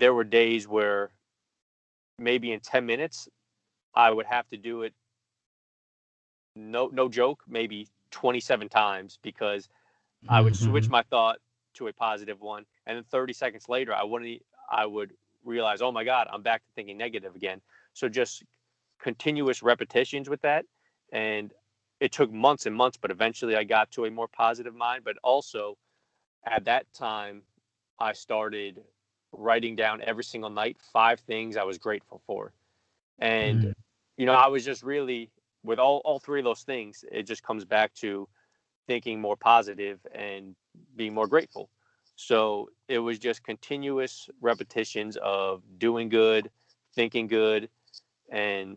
there were days where maybe in 10 minutes I would have to do it no no joke maybe 27 times because I would switch Mhm. my thought to a positive one and then 30 seconds later I wouldn't I would realize oh my god I'm back to thinking negative again so just continuous repetitions with that and it took months and months but eventually I got to a more positive mind but also at that time I started writing down every single night five things I was grateful for. And Mm. you know, I was just really with all all three of those things, it just comes back to thinking more positive and being more grateful. So it was just continuous repetitions of doing good, thinking good, and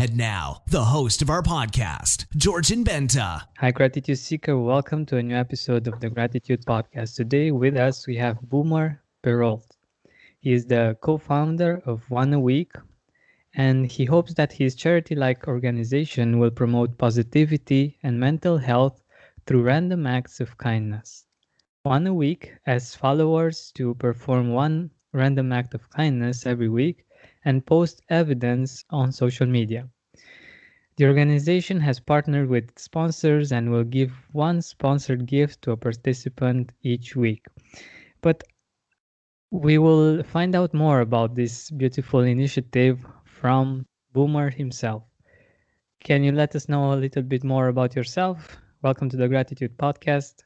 And now, the host of our podcast, Georgian Benta. Hi, Gratitude Seeker. Welcome to a new episode of the Gratitude Podcast. Today with us we have Boomer Perrault. He is the co-founder of One a Week, and he hopes that his charity-like organization will promote positivity and mental health through random acts of kindness. One a Week asks followers to perform one random act of kindness every week and post evidence on social media. The organization has partnered with sponsors and will give one sponsored gift to a participant each week. But we will find out more about this beautiful initiative from Boomer himself. Can you let us know a little bit more about yourself? Welcome to the Gratitude Podcast.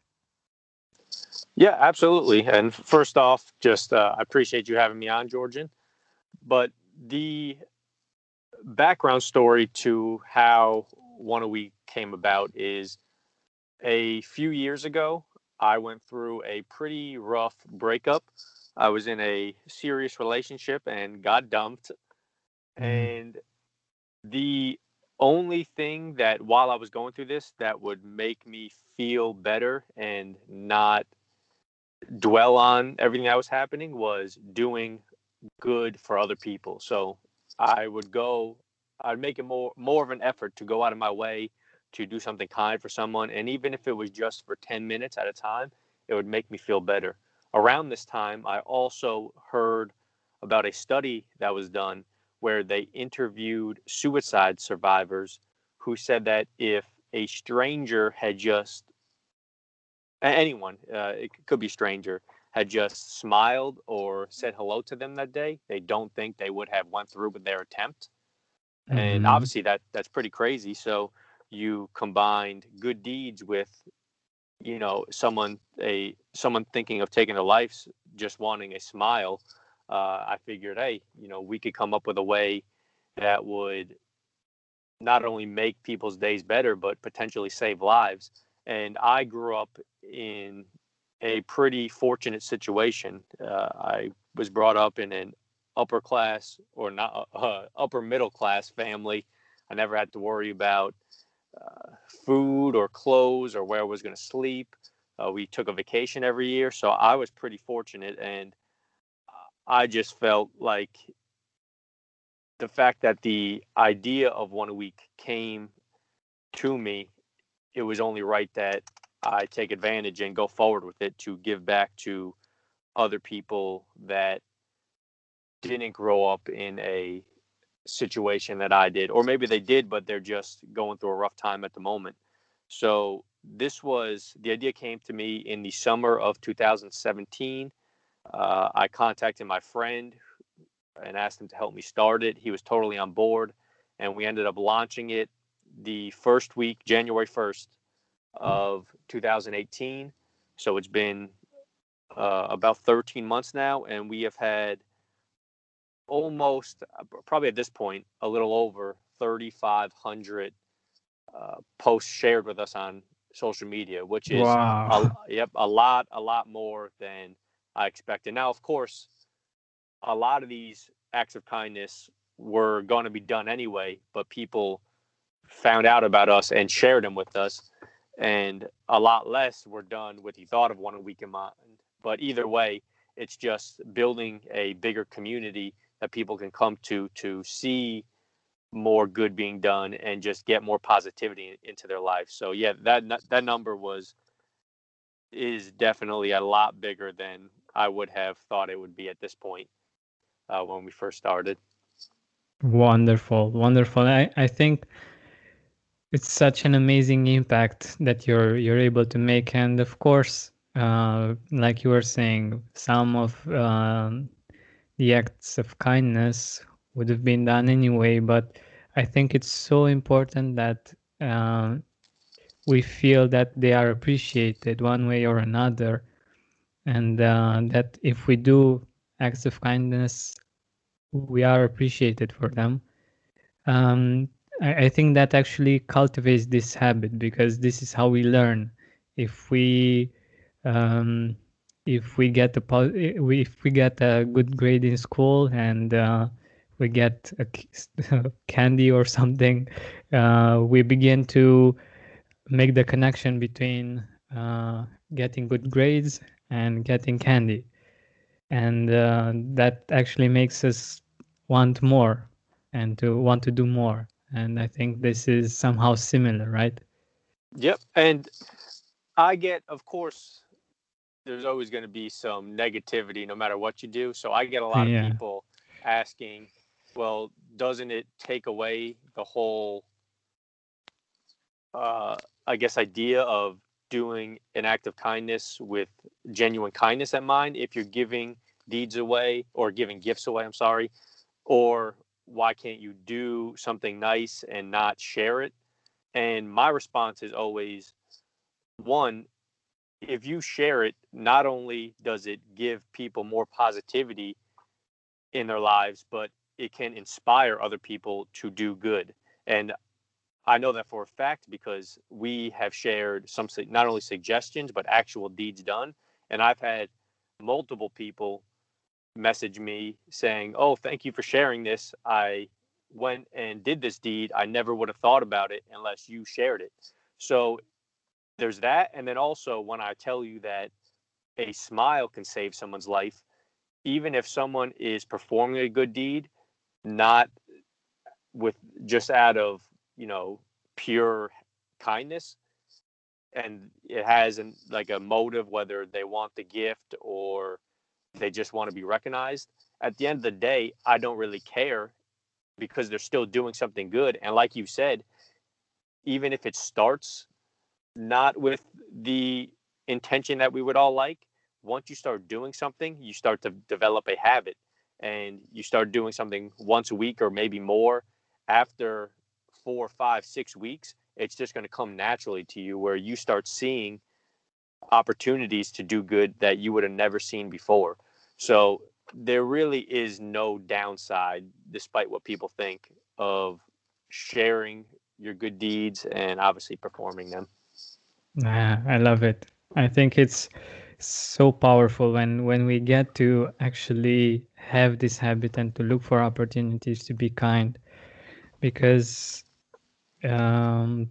Yeah, absolutely. And first off, just uh, I appreciate you having me on, Georgian. But the background story to how One a Week came about is a few years ago, I went through a pretty rough breakup. I was in a serious relationship and got dumped. Mm-hmm. And the only thing that while I was going through this that would make me feel better and not dwell on everything that was happening was doing good for other people. So I would go, I'd make it more more of an effort to go out of my way to do something kind for someone, and even if it was just for ten minutes at a time, it would make me feel better. Around this time, I also heard about a study that was done where they interviewed suicide survivors who said that if a stranger had just anyone, uh, it could be stranger, had just smiled or said hello to them that day, they don't think they would have went through with their attempt. And Mhm. obviously that that's pretty crazy. So you combined good deeds with, you know, someone a someone thinking of taking their life, just wanting a smile. Uh, I figured, hey, you know, we could come up with a way that would not only make people's days better, but potentially save lives. And I grew up in a pretty fortunate situation. Uh, I was brought up in an upper class or not uh, upper middle class family. I never had to worry about uh, food or clothes or where I was going to sleep. Uh, we took a vacation every year, so I was pretty fortunate, and I just felt like the fact that the idea of one a week came to me, it was only right that I take advantage and go forward with it to give back to other people that didn't grow up in a situation that I did, or maybe they did, but they're just going through a rough time at the moment. So this was the idea came to me in the summer of 2017. Uh, I contacted my friend and asked him to help me start it. He was totally on board, and we ended up launching it the first week, January 1st of 2018. So it's been uh, about 13 months now, and we have had almost, uh, probably at this point, a little over 3,500 uh, posts shared with us on social media, which is Wow. a, yep a lot a lot more than I expected. Now, of course, a lot of these acts of kindness were going to be done anyway, but people found out about us and shared them with us, and a lot less were done with the thought of one a week in mind. But either way, it's just building a bigger community that people can come to to see more good being done and just get more positivity into their life. So yeah, that that number was is definitely a lot bigger than I would have thought it would be at this point uh, when we first started. Wonderful, wonderful. I, I think it's such an amazing impact that you're you're able to make, and of course, uh, like you were saying, some of uh, the acts of kindness would have been done anyway. But I think it's so important that uh, we feel that they are appreciated one way or another, and uh, that if we do acts of kindness, we are appreciated for them. Um, I, I think that actually cultivates this habit because this is how we learn. If we um, if we get a if we get a good grade in school and uh, we get a candy or something, uh, we begin to make the connection between uh, getting good grades and getting candy, and uh, that actually makes us want more and to want to do more. And I think this is somehow similar, right? Yep. And I get, of course, there's always going to be some negativity no matter what you do. So I get a lot yeah. of people asking, well, doesn't it take away the whole, uh, I guess, idea of doing an act of kindness with genuine kindness at mind if you're giving deeds away or giving gifts away? I'm sorry. Or why can't you do something nice and not share it? And my response is always one, if you share it, not only does it give people more positivity in their lives, but it can inspire other people to do good. And I know that for a fact because we have shared some not only suggestions but actual deeds done. And I've had multiple people message me saying, "Oh, thank you for sharing this. I went and did this deed. I never would have thought about it unless you shared it." So there's that and then also when I tell you that a smile can save someone's life, even if someone is performing a good deed, not with just out of, you know, pure kindness, and it has an, like a motive whether they want the gift or they just want to be recognized at the end of the day i don't really care because they're still doing something good and like you said even if it starts not with the intention that we would all like once you start doing something you start to develop a habit and you start doing something once a week or maybe more after four five six weeks it's just going to come naturally to you where you start seeing opportunities to do good that you would have never seen before. So there really is no downside, despite what people think, of sharing your good deeds and obviously performing them. Yeah, I love it. I think it's so powerful when when we get to actually have this habit and to look for opportunities to be kind because um,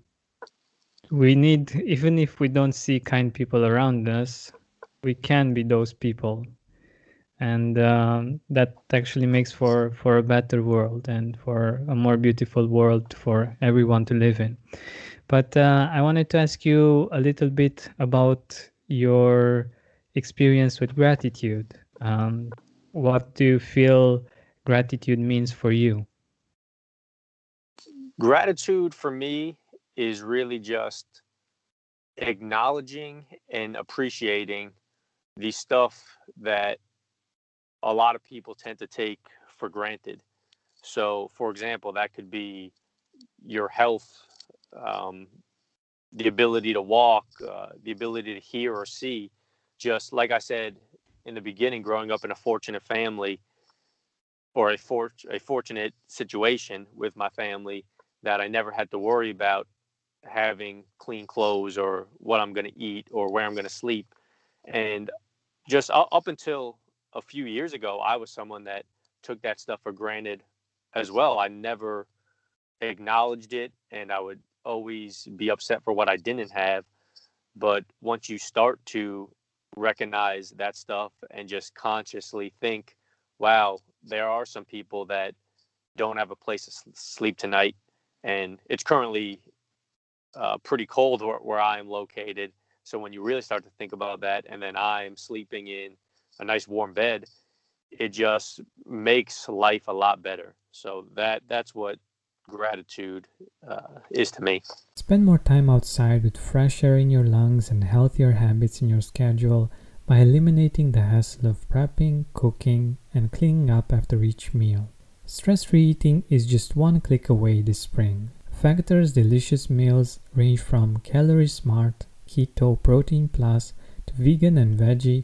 we need even if we don't see kind people around us we can be those people and um, that actually makes for for a better world and for a more beautiful world for everyone to live in. But uh, i wanted to ask you a little bit about your experience with gratitude. Um, what do you feel gratitude means for you? Gratitude for me is really just acknowledging and appreciating the stuff that a lot of people tend to take for granted. So, for example, that could be your health, um, the ability to walk, uh, the ability to hear or see. Just like I said in the beginning, growing up in a fortunate family or a, for- a fortunate situation with my family that I never had to worry about having clean clothes or what I'm going to eat or where I'm going to sleep. And just up until a few years ago, I was someone that took that stuff for granted as well. I never acknowledged it and I would always be upset for what I didn't have. But once you start to recognize that stuff and just consciously think, wow, there are some people that don't have a place to sleep tonight. And it's currently uh, pretty cold where, where I am located. So when you really start to think about that, and then I am sleeping in a nice warm bed, it just makes life a lot better. So that that's what gratitude uh, is to me. Spend more time outside with fresh air in your lungs and healthier habits in your schedule by eliminating the hassle of prepping, cooking, and cleaning up after each meal. Stress free eating is just one click away this spring. Factor's delicious meals range from calorie smart, keto, protein plus to vegan and veggie,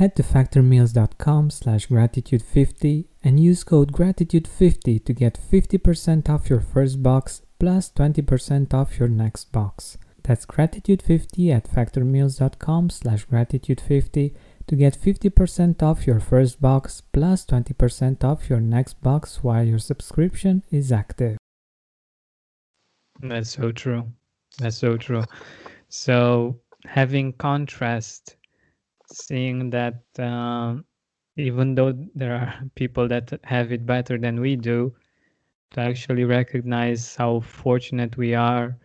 Head to factormeals.com slash gratitude50 and use code gratitude50 to get 50% off your first box plus 20% off your next box. That's gratitude50 at factormeals.com slash gratitude50 to get 50% off your first box plus 20% off your next box while your subscription is active. That's so true. That's so true. So having contrast, seeing that um, even though there are people that have it better than we do, to actually recognize how fortunate we are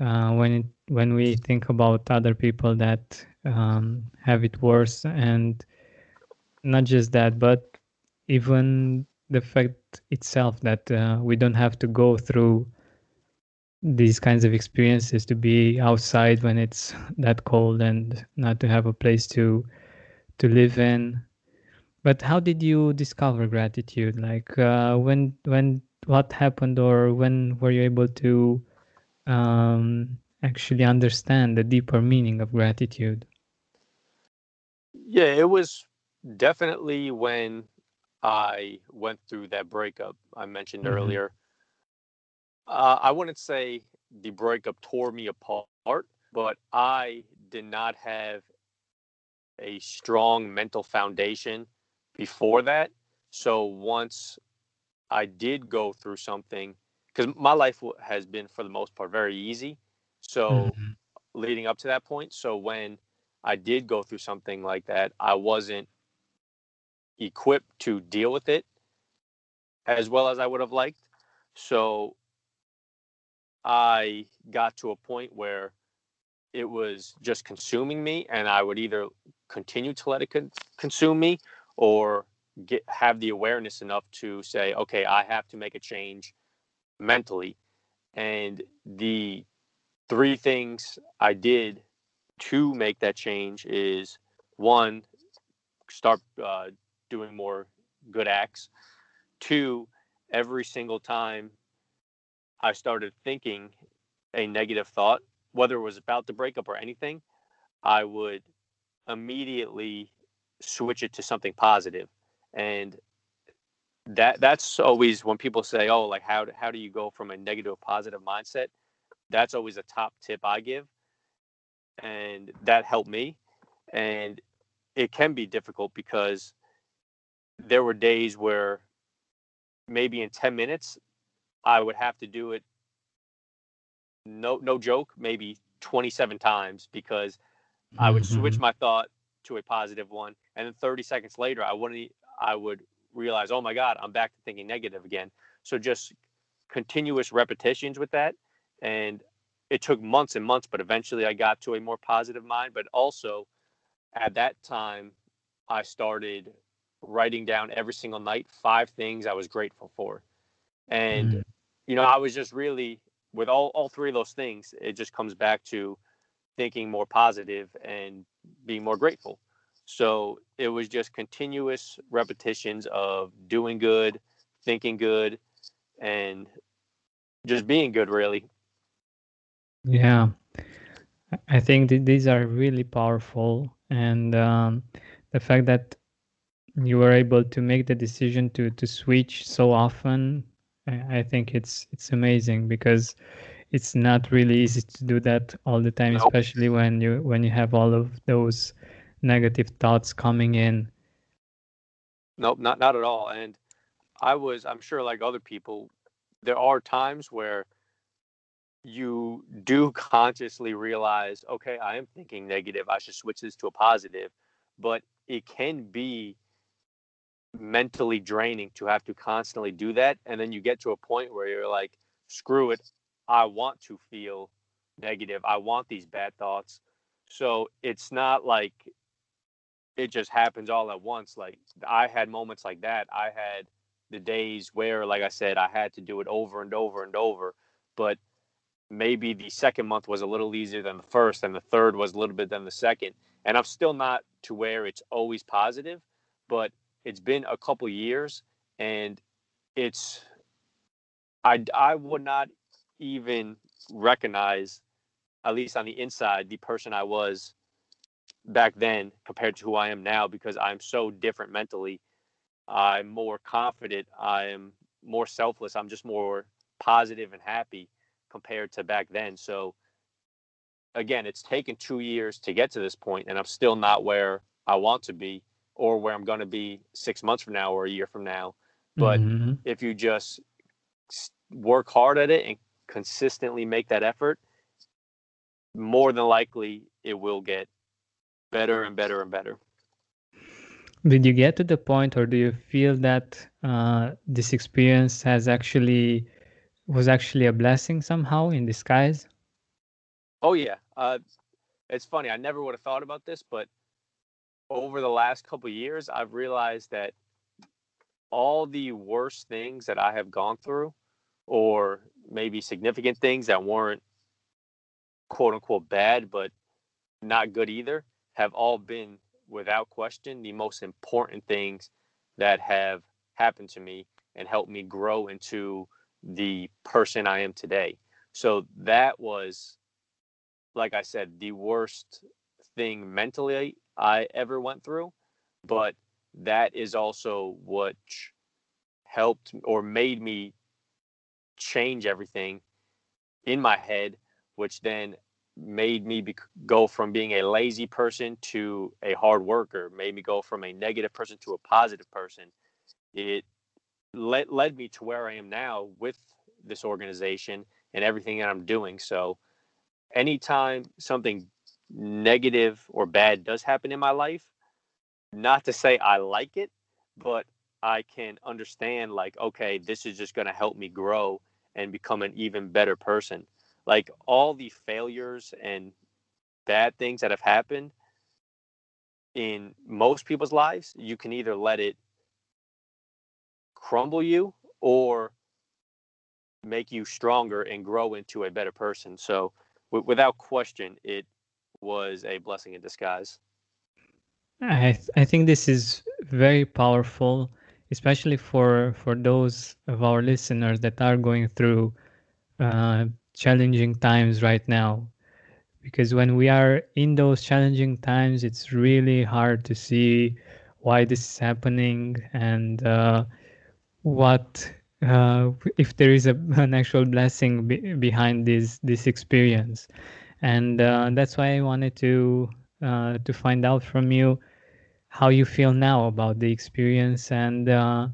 uh, when it, when we think about other people that um, have it worse, and not just that, but even the fact itself that uh, we don't have to go through these kinds of experiences to be outside when it's that cold and not to have a place to to live in. But how did you discover gratitude? Like uh, when when what happened or when were you able to um, actually understand the deeper meaning of gratitude? Yeah it was definitely when i went through that breakup i mentioned mm-hmm. earlier uh, i wouldn't say the breakup tore me apart but i did not have a strong mental foundation before that so once I did go through something because my life has been for the most part very easy. So mm-hmm. leading up to that point, so when I did go through something like that, I wasn't equipped to deal with it as well as I would have liked. So I got to a point where it was just consuming me, and I would either continue to let it con- consume me or get have the awareness enough to say, okay, I have to make a change mentally. And the three things I did to make that change is one, start uh, doing more good acts. Two, every single time I started thinking a negative thought, whether it was about the breakup or anything, I would immediately switch it to something positive. And that that's always when people say oh like how how do you go from a negative positive mindset? That's always a top tip i give and that helped me. And it can be difficult because there were days where maybe in 10 minutes i would have to do it no no joke maybe 27 times because i would mm-hmm. switch my thought to a positive one and then 30 seconds later i wouldn't I would realize, oh my God, I'm back to thinking negative again. So just continuous repetitions with that. And it took months and months, but eventually I got to a more positive mind. But also at that time, I started writing down every single night five things I was grateful for. And, mm. you know, I was just really, with all, all three of those things, it just comes back to thinking more positive and being more grateful. So it was just continuous repetitions of doing good, thinking good, and just being good, really. Yeah. I think these are really powerful, and um, the fact that you were able to make the decision to to switch so often, I think it's it's amazing because it's not really easy to do that all the time, nope. especially when you when you have all of those negative thoughts coming in. Nope, not not at all. And I was, I'm sure, like other people, there are times where you do consciously realize, okay, I am thinking negative. I should switch this to a positive. But it can be mentally draining to have to constantly do that. And then you get to a point where you're like, screw it. I want to feel negative. I want these bad thoughts. So it's not like it just happens all at once. Like I had moments like that. I had the days where, like I said, I had to do it over and over and over. But maybe the second month was a little easier than the first and the third was a little bit than the second and i'm still not to where it's always positive but it's been a couple years and it's i i would not even recognize at least on the inside the person i was back then compared to who i am now because i'm so different mentally i'm more confident i'm more selfless i'm just more positive and happy compared to back then. So again, it's taken two years to get to this point, and I'm still not where I want to be or where I'm going to be six months from now or a year from now. But mm-hmm. if you just work hard at it and consistently make that effort, more than likely it will get better and better and better. Did you get to the point, or do you feel that uh, this experience has actually was actually a blessing somehow in disguise? Oh yeah, uh, it's funny. I never would have thought about this, but over the last couple years, I've realized that all the worst things that I have gone through, or maybe significant things that weren't quote unquote bad, but not good either, have all been without question the most important things that have happened to me and helped me grow into the person I am today. So that was, like I said, the worst thing mentally I ever went through. But that is also what helped or made me change everything in my head, which then made me be- go from being a lazy person to a hard worker, made me go from a negative person to a positive person. It led led me to where I am now with this organization and everything that I'm doing. So anytime something negative or bad does happen in my life, not to say I like it, but I can understand like okay, this is just going to help me grow and become an even better person. Like all the failures and bad things that have happened in most people's lives, you can either let it crumble you or make you stronger and grow into a better person. So, w- without question, it was a blessing in disguise. I th- I think this is very powerful, especially for for those of our listeners that are going through uh, challenging times right now. Because when we are in those challenging times, it's really hard to see why this is happening and uh, what uh, if there is a, an actual blessing be, behind this this experience and uh, that's why i wanted to uh, to find out from you how you feel now about the experience and uh,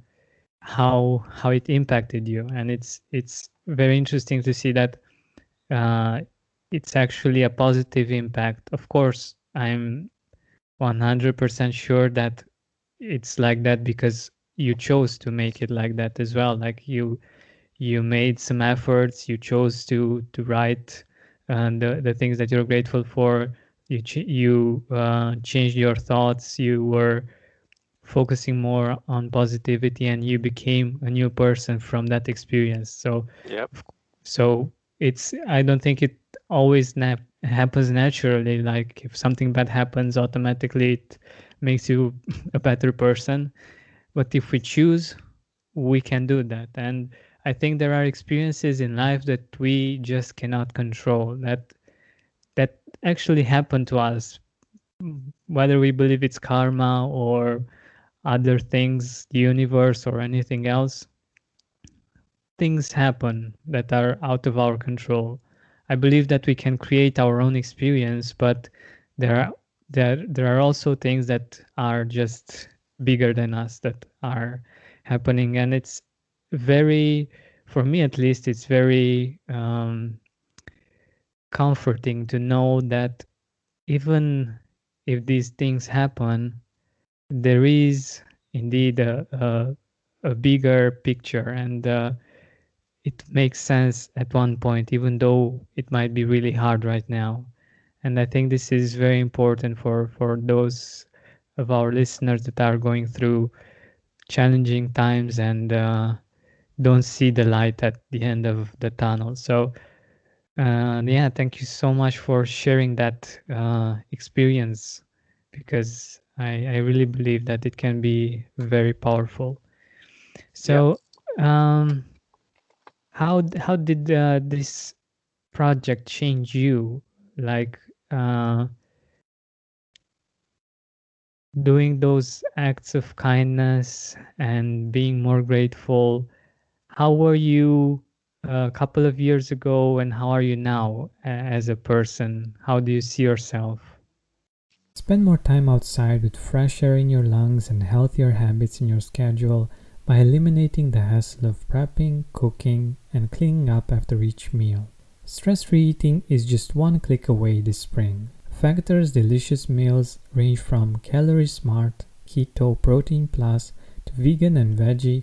how how it impacted you. And it's it's very interesting to see that uh, it's actually a positive impact. Of course i'm 100% sure that it's like that because you chose to make it like that as well. Like you you made some efforts you chose to to write uh, the the things that you're grateful for you ch- you uh, changed your thoughts you were focusing more on positivity and you became a new person from that experience. So yep. so it's i don't think it always na- happens naturally. Like if something bad happens automatically it makes you a better person. But if we choose we can do that. And i think there are experiences in life that we just cannot control that that actually happen to us whether we believe it's karma or other things the universe or anything else. Things happen that are out of our control. I believe that we can create our own experience but there are there there are also things that are just bigger than us that are happening and it's very for me at least it's very um, comforting to know that even if these things happen there is indeed a, a, a bigger picture and uh, it makes sense at one point even though it might be really hard right now. And i think this is very important for for those of our listeners that are going through challenging times and uh, don't see the light at the end of the tunnel. So, uh, yeah, thank you so much for sharing that uh, experience because I, I really believe that it can be very powerful. So, yeah. um, how how did uh, this project change you? Like, uh, doing those acts of kindness and being more grateful how were you uh, a couple of years ago and how are you now as a person? How do you see yourself? Spend more time outside with fresh air in your lungs and healthier habits in your schedule by eliminating the hassle of prepping cooking and cleaning up after each meal. Stress-free eating is just one click away this spring. Factor's delicious meals range from calorie smart, keto, protein plus to vegan and veggie,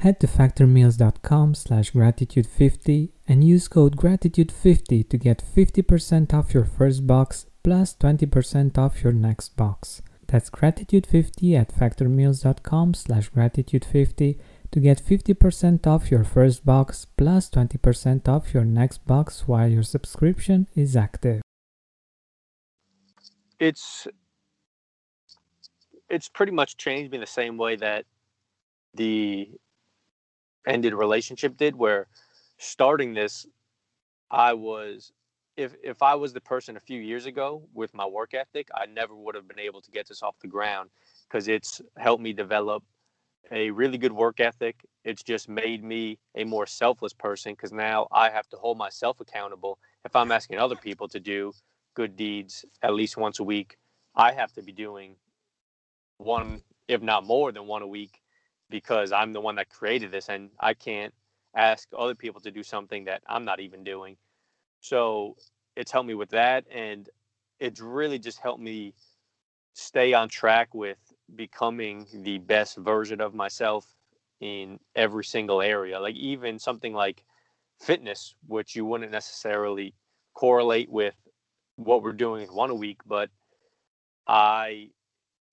Head to factormeals.com slash gratitude50 and use code gratitude50 to get 50% off your first box plus 20% off your next box. That's gratitude50 at factormeals.com slash gratitude50 to get 50% off your first box plus 20% off your next box while your subscription is active. It's it's pretty much changed me the same way that the ended relationship did where starting this i was if if i was the person a few years ago with my work ethic i never would have been able to get this off the ground because it's helped me develop a really good work ethic. It's just made me a more selfless person because now i have to hold myself accountable. If i'm asking other people to do good deeds at least once a week i have to be doing one, if not more than one a week, because I'm the one that created this and I can't ask other people to do something that I'm not even doing. So it's helped me with that. And it's really just helped me stay on track with becoming the best version of myself in every single area. Like even something like fitness, which you wouldn't necessarily correlate with what we're doing in one a week, but I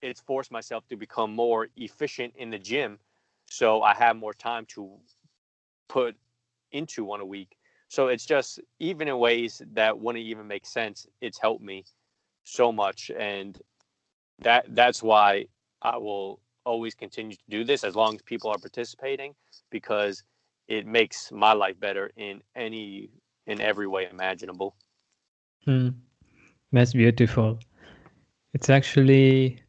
it's forced myself to become more efficient in the gym so i have more time to put into one a week. So it's just even in ways that wouldn't even make sense it's helped me so much and that that's why i will always continue to do this as long as people are participating because it makes my life better in any in every way imaginable. Hmm. that's beautiful. It's actually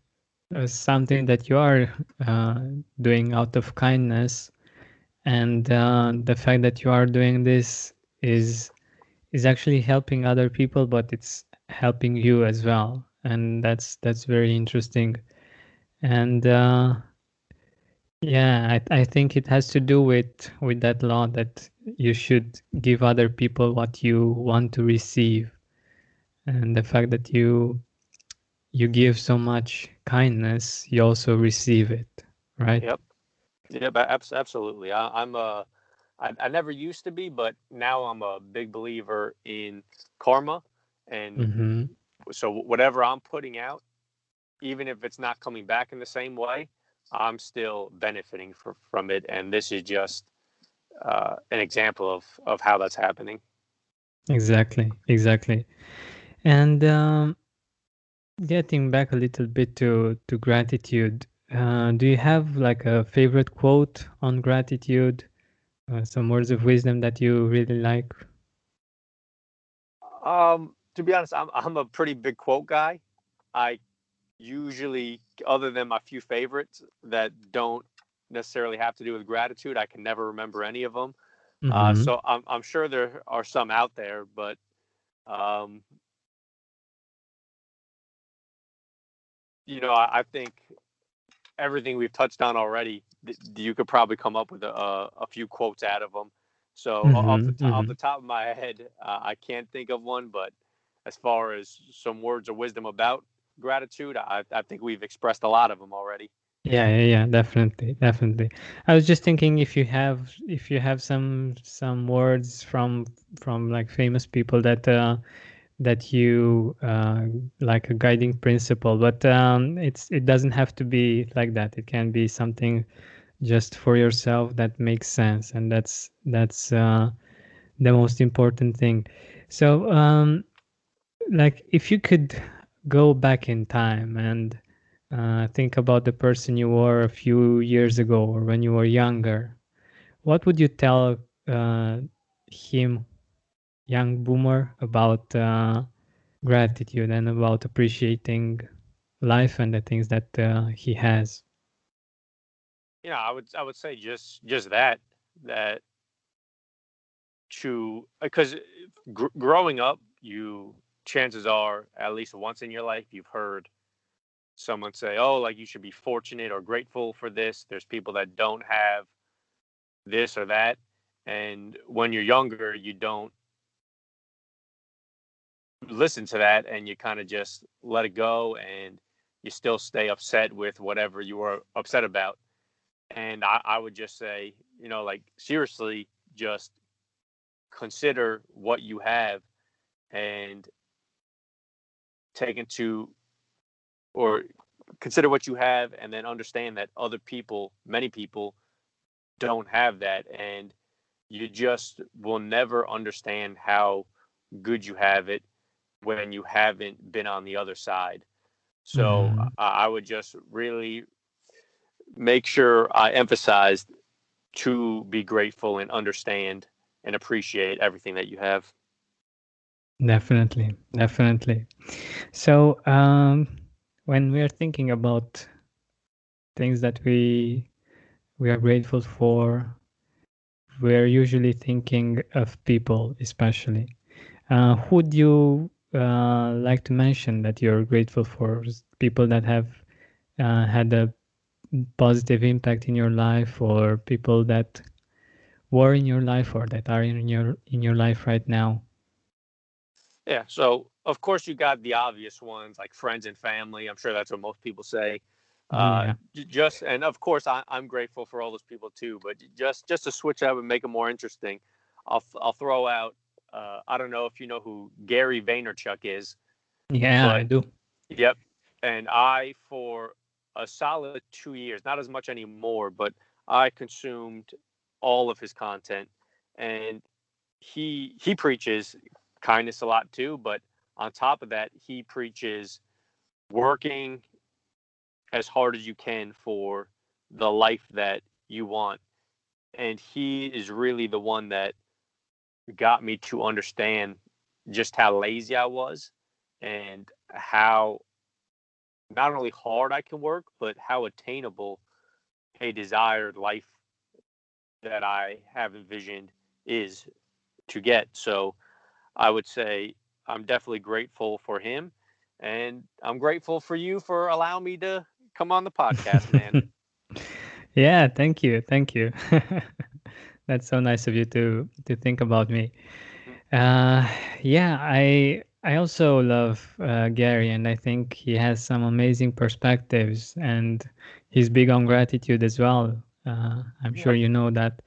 something that you are uh, doing out of kindness. And uh, the fact that you are doing this is is actually helping other people but it's helping you as well. And that's that's very interesting. And uh, yeah I, I think it has to do with with that law that you should give other people what you want to receive. And the fact that you you give so much kindness, you also receive it, right? Yep. Yeah, but absolutely. I, am a. I, I never used to be, but now I'm a big believer in karma, and mm-hmm. so whatever I'm putting out, even if it's not coming back in the same way, I'm still benefiting for, from it, and this is just uh, an example of of how that's happening. Exactly, exactly. And um, getting back a little bit to to gratitude, uh, do you have like a favorite quote on gratitude? Uh, some words of wisdom that you really like? Um, to be honest, I'm I'm a pretty big quote guy. I usually, other than my few favorites that don't necessarily have to do with gratitude, I can never remember any of them. Uh, Mhm. so I'm I'm sure there are some out there, but um, you know, I, I think everything we've touched on already, th- you could probably come up with a, a, a few quotes out of them. So o- off, the, Mhm, to- off the top of my head, uh, I can't think of one, but as far as some words of wisdom about gratitude, I, I think we've expressed a lot of them already. Yeah, yeah, yeah, definitely, definitely. I was just thinking if you have if you have some some words from from like famous people that uh that you uh like a guiding principle, but um it's it doesn't have to be like that. It can be something just for yourself that makes sense, and that's that's uh the most important thing. So um like if you could go back in time and uh, think about the person you were a few years ago or when you were younger, what would you tell uh, him, young boomer, about uh, gratitude and about appreciating life and the things that uh, he has? you know, I would I would say just just that that to because gr- growing up, you chances are at least once in your life you've heard someone say, "Oh, like you should be fortunate or grateful for this." There's people that don't have this or that, and when you're younger, you don't listen to that, and you kind of just let it go, and you still stay upset with whatever you were upset about and I, I would just say, you know, like seriously, just consider what you have and take into or consider what you have and then understand that other people, many people, don't have that. And you just will never understand how good you have it when you haven't been on the other side. So Mhm. I, I would just really make sure I emphasize to be grateful and understand and appreciate everything that you have. Definitely, definitely. So, um, when we are thinking about things that we we are grateful for, we're usually thinking of people, especially. Uh, who would you uh, like to mention that you're grateful for? People that have uh, had a positive impact in your life, or people that were in your life, or that are in your in your life right now? Yeah. So of course you got the obvious ones like friends and family. I'm sure that's what most people say. Uh, Yeah. just and of course I, I'm grateful for all those people too. But just just to switch up and make it more interesting, I'll I'll throw out. Uh, I don't know if you know who Gary Vaynerchuk is. Yeah, I do. Yep. And I, for a solid two years, not as much anymore, but I consumed all of his content. And he he preaches kindness a lot too, but on top of that, he preaches working as hard as you can for the life that you want. And he is really the one that got me to understand just how lazy I was and how not only hard I can work, but how attainable a desired life that I have envisioned is to get. So I would say I'm definitely grateful for him. And I'm grateful for you for allowing me to come on the podcast, man. yeah, thank you, thank you. That's so nice of you to to think about me. Uh, yeah, I I also love uh, Gary, and I think he has some amazing perspectives, and he's big on gratitude as well. Uh, I'm sure you know that,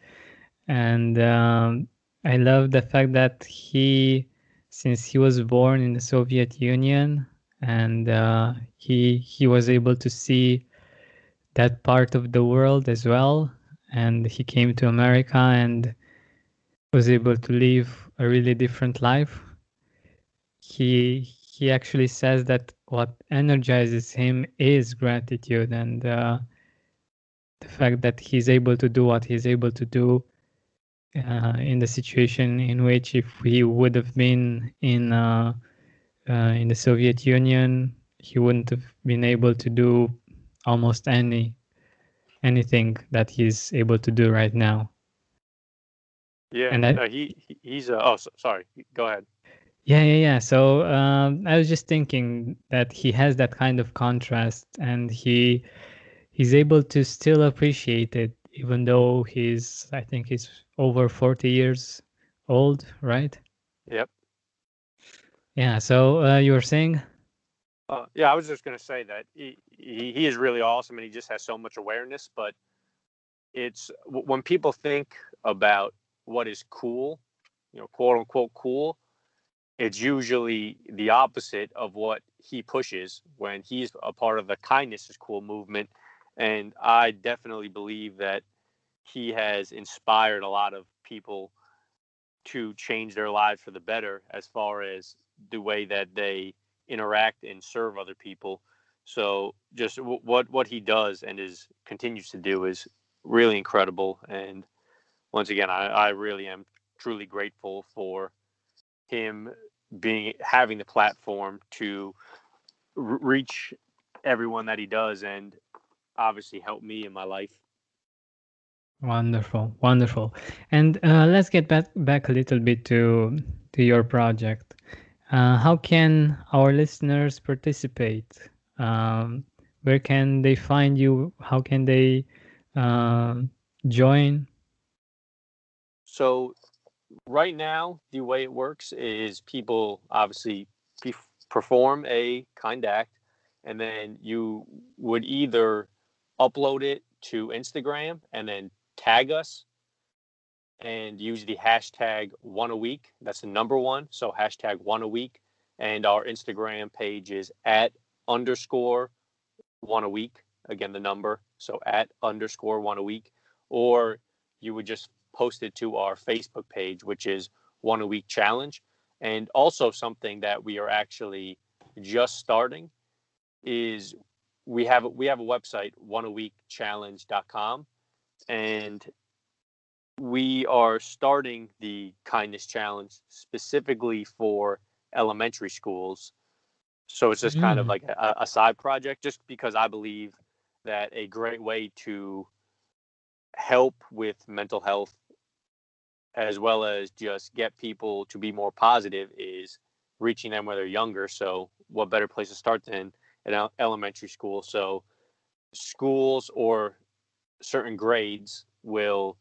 and um, I love the fact that he, since he was born in the Soviet Union, and uh, he he was able to see that part of the world as well. And he came to America and was able to live a really different life. He he actually says that what energizes him is gratitude and uh, the fact that he's able to do what he's able to do uh, in the situation in which if he would have been in uh, uh, in the Soviet Union, he wouldn't have been able to do almost any anything that he's able to do right now. Yeah, and I, he he's uh, oh sorry, go ahead. Yeah, yeah, yeah. So um, I was just thinking that he has that kind of contrast, and he he's able to still appreciate it, even though he's I think he's over forty years old, right? Yep. Yeah. So uh, you were saying? Uh, yeah, I was just going to say that he, he he is really awesome, and he just has so much awareness. But it's when people think about what is cool, you know, quote unquote cool, it's usually the opposite of what he pushes when he's a part of the kindness is cool movement. And I definitely believe that he has inspired a lot of people to change their lives for the better as far as the way that they interact and serve other people. So just w- what what he does and is continues to do is really incredible. And once again, I, I really am truly grateful for him being having the platform to r- reach everyone that he does and obviously help me in my life. Wonderful, wonderful. And uh, let's get back back a little bit to to your project. Uh, how can our listeners participate? Um, where can they find you? How can they uh, join? So, right now, the way it works is people obviously perform a kind act, and then you would either upload it to Instagram and then tag us and use the hashtag one a week. That's the number one. So hashtag one a week. And our Instagram page is at underscore one a week. Again, the number. So at underscore one a week. Or you would just post it to our Facebook page, which is one a week challenge. And also something that we are actually just starting is we have we have a website oneaweekchallenge.com and we are starting the kindness challenge specifically for elementary schools. So it's just mm. kind of mm. like a, a side project, just because I believe that a great way to help with mental health as well as just get people to be more positive is reaching them when they're younger. So, what better place to start than an elementary school? So, schools or certain grades will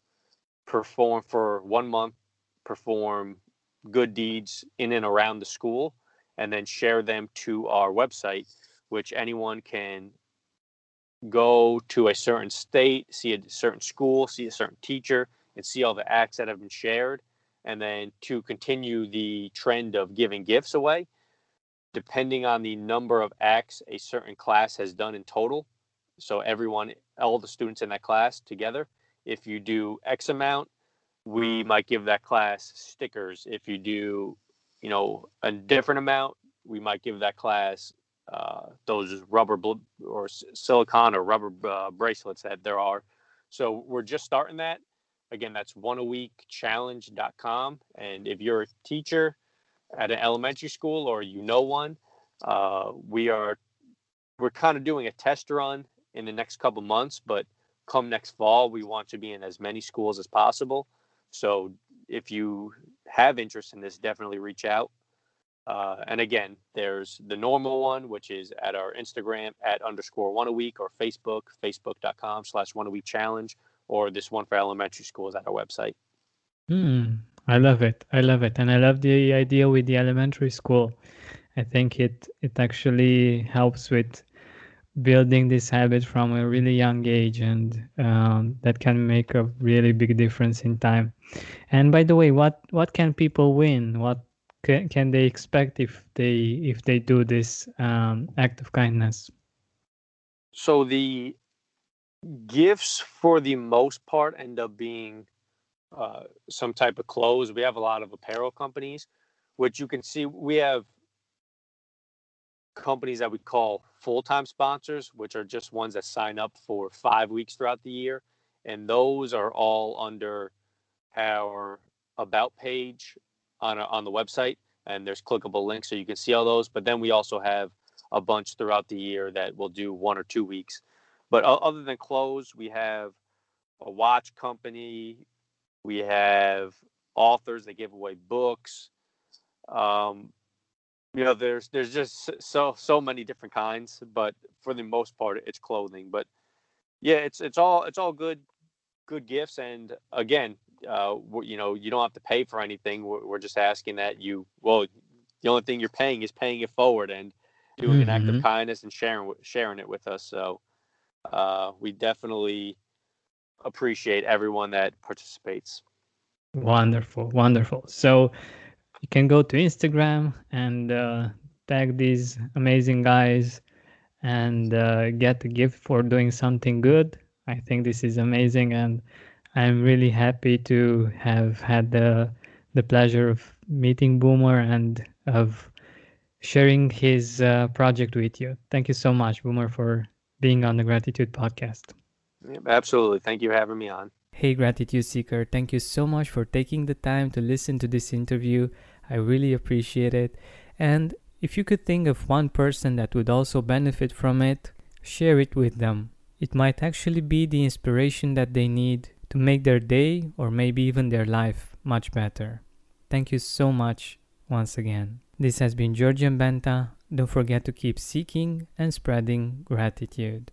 perform for one month, perform good deeds in and around the school, and then share them to our website, which anyone can go to a certain state, see a certain school, see a certain teacher, and see all the acts that have been shared. And then to continue the trend of giving gifts away, depending on the number of acts a certain class has done in total. So everyone, all the students in that class together, if you do X amount, we mm. might give that class stickers. If you do, you know, a different amount, we might give that class uh, those rubber bl- or silicon or rubber uh, bracelets that there are. So we're just starting that. Again, that's one a week challenge.com. And if you're a teacher at an elementary school or you know one, uh, we are we're kind of doing a test run in the next couple months, but come next fall, we want to be in as many schools as possible. So if you have interest in this, definitely reach out. Uh, and again, there's the normal one, which is at our Instagram at underscore one a week or Facebook, facebook.com slash one a week challenge, or this one for elementary schools at our website. Hmm. I love it. I love it. And I love the idea with the elementary school. I think it it actually helps with building this habit from a really young age and um, that can make a really big difference in time. And by the way what what can people win? What can, can they expect if they if they do this um, act of kindness? So the gifts for the most part end up being uh, some type of clothes. We have a lot of apparel companies, which you can see we have companies that we call full-time sponsors, which are just ones that sign up for five weeks throughout the year, and those are all under our about page on a, on the website, and there's clickable links so you can see all those. But then we also have a bunch throughout the year that will do one or two weeks. But other than clothes, we have a watch company, we have authors that give away books. Um, you know, there's there's just so so many different kinds, but for the most part, it's clothing. But yeah, it's it's all it's all good good gifts, and again, uh, you know, you don't have to pay for anything. We're, we're, just asking that you well, the only thing you're paying is paying it forward and doing mm-hmm. an act of mm-hmm. kindness and sharing sharing it with us. So uh, we definitely appreciate everyone that participates. Wonderful, wonderful. So you can go to Instagram and uh, tag these amazing guys and uh, get a gift for doing something good. I think this is amazing, and I'm really happy to have had the the pleasure of meeting Boomer and of sharing his uh, project with you. Thank you so much, Boomer, for being on the Gratitude Podcast. Absolutely. Thank you for having me on. Hey, Gratitude Seeker, thank you so much for taking the time to listen to this interview. I really appreciate it. And if you could think of one person that would also benefit from it, share it with them. It might actually be the inspiration that they need to make their day or maybe even their life much better. Thank you so much once again. This has been Georgian Benta. Don't forget to keep seeking and spreading gratitude.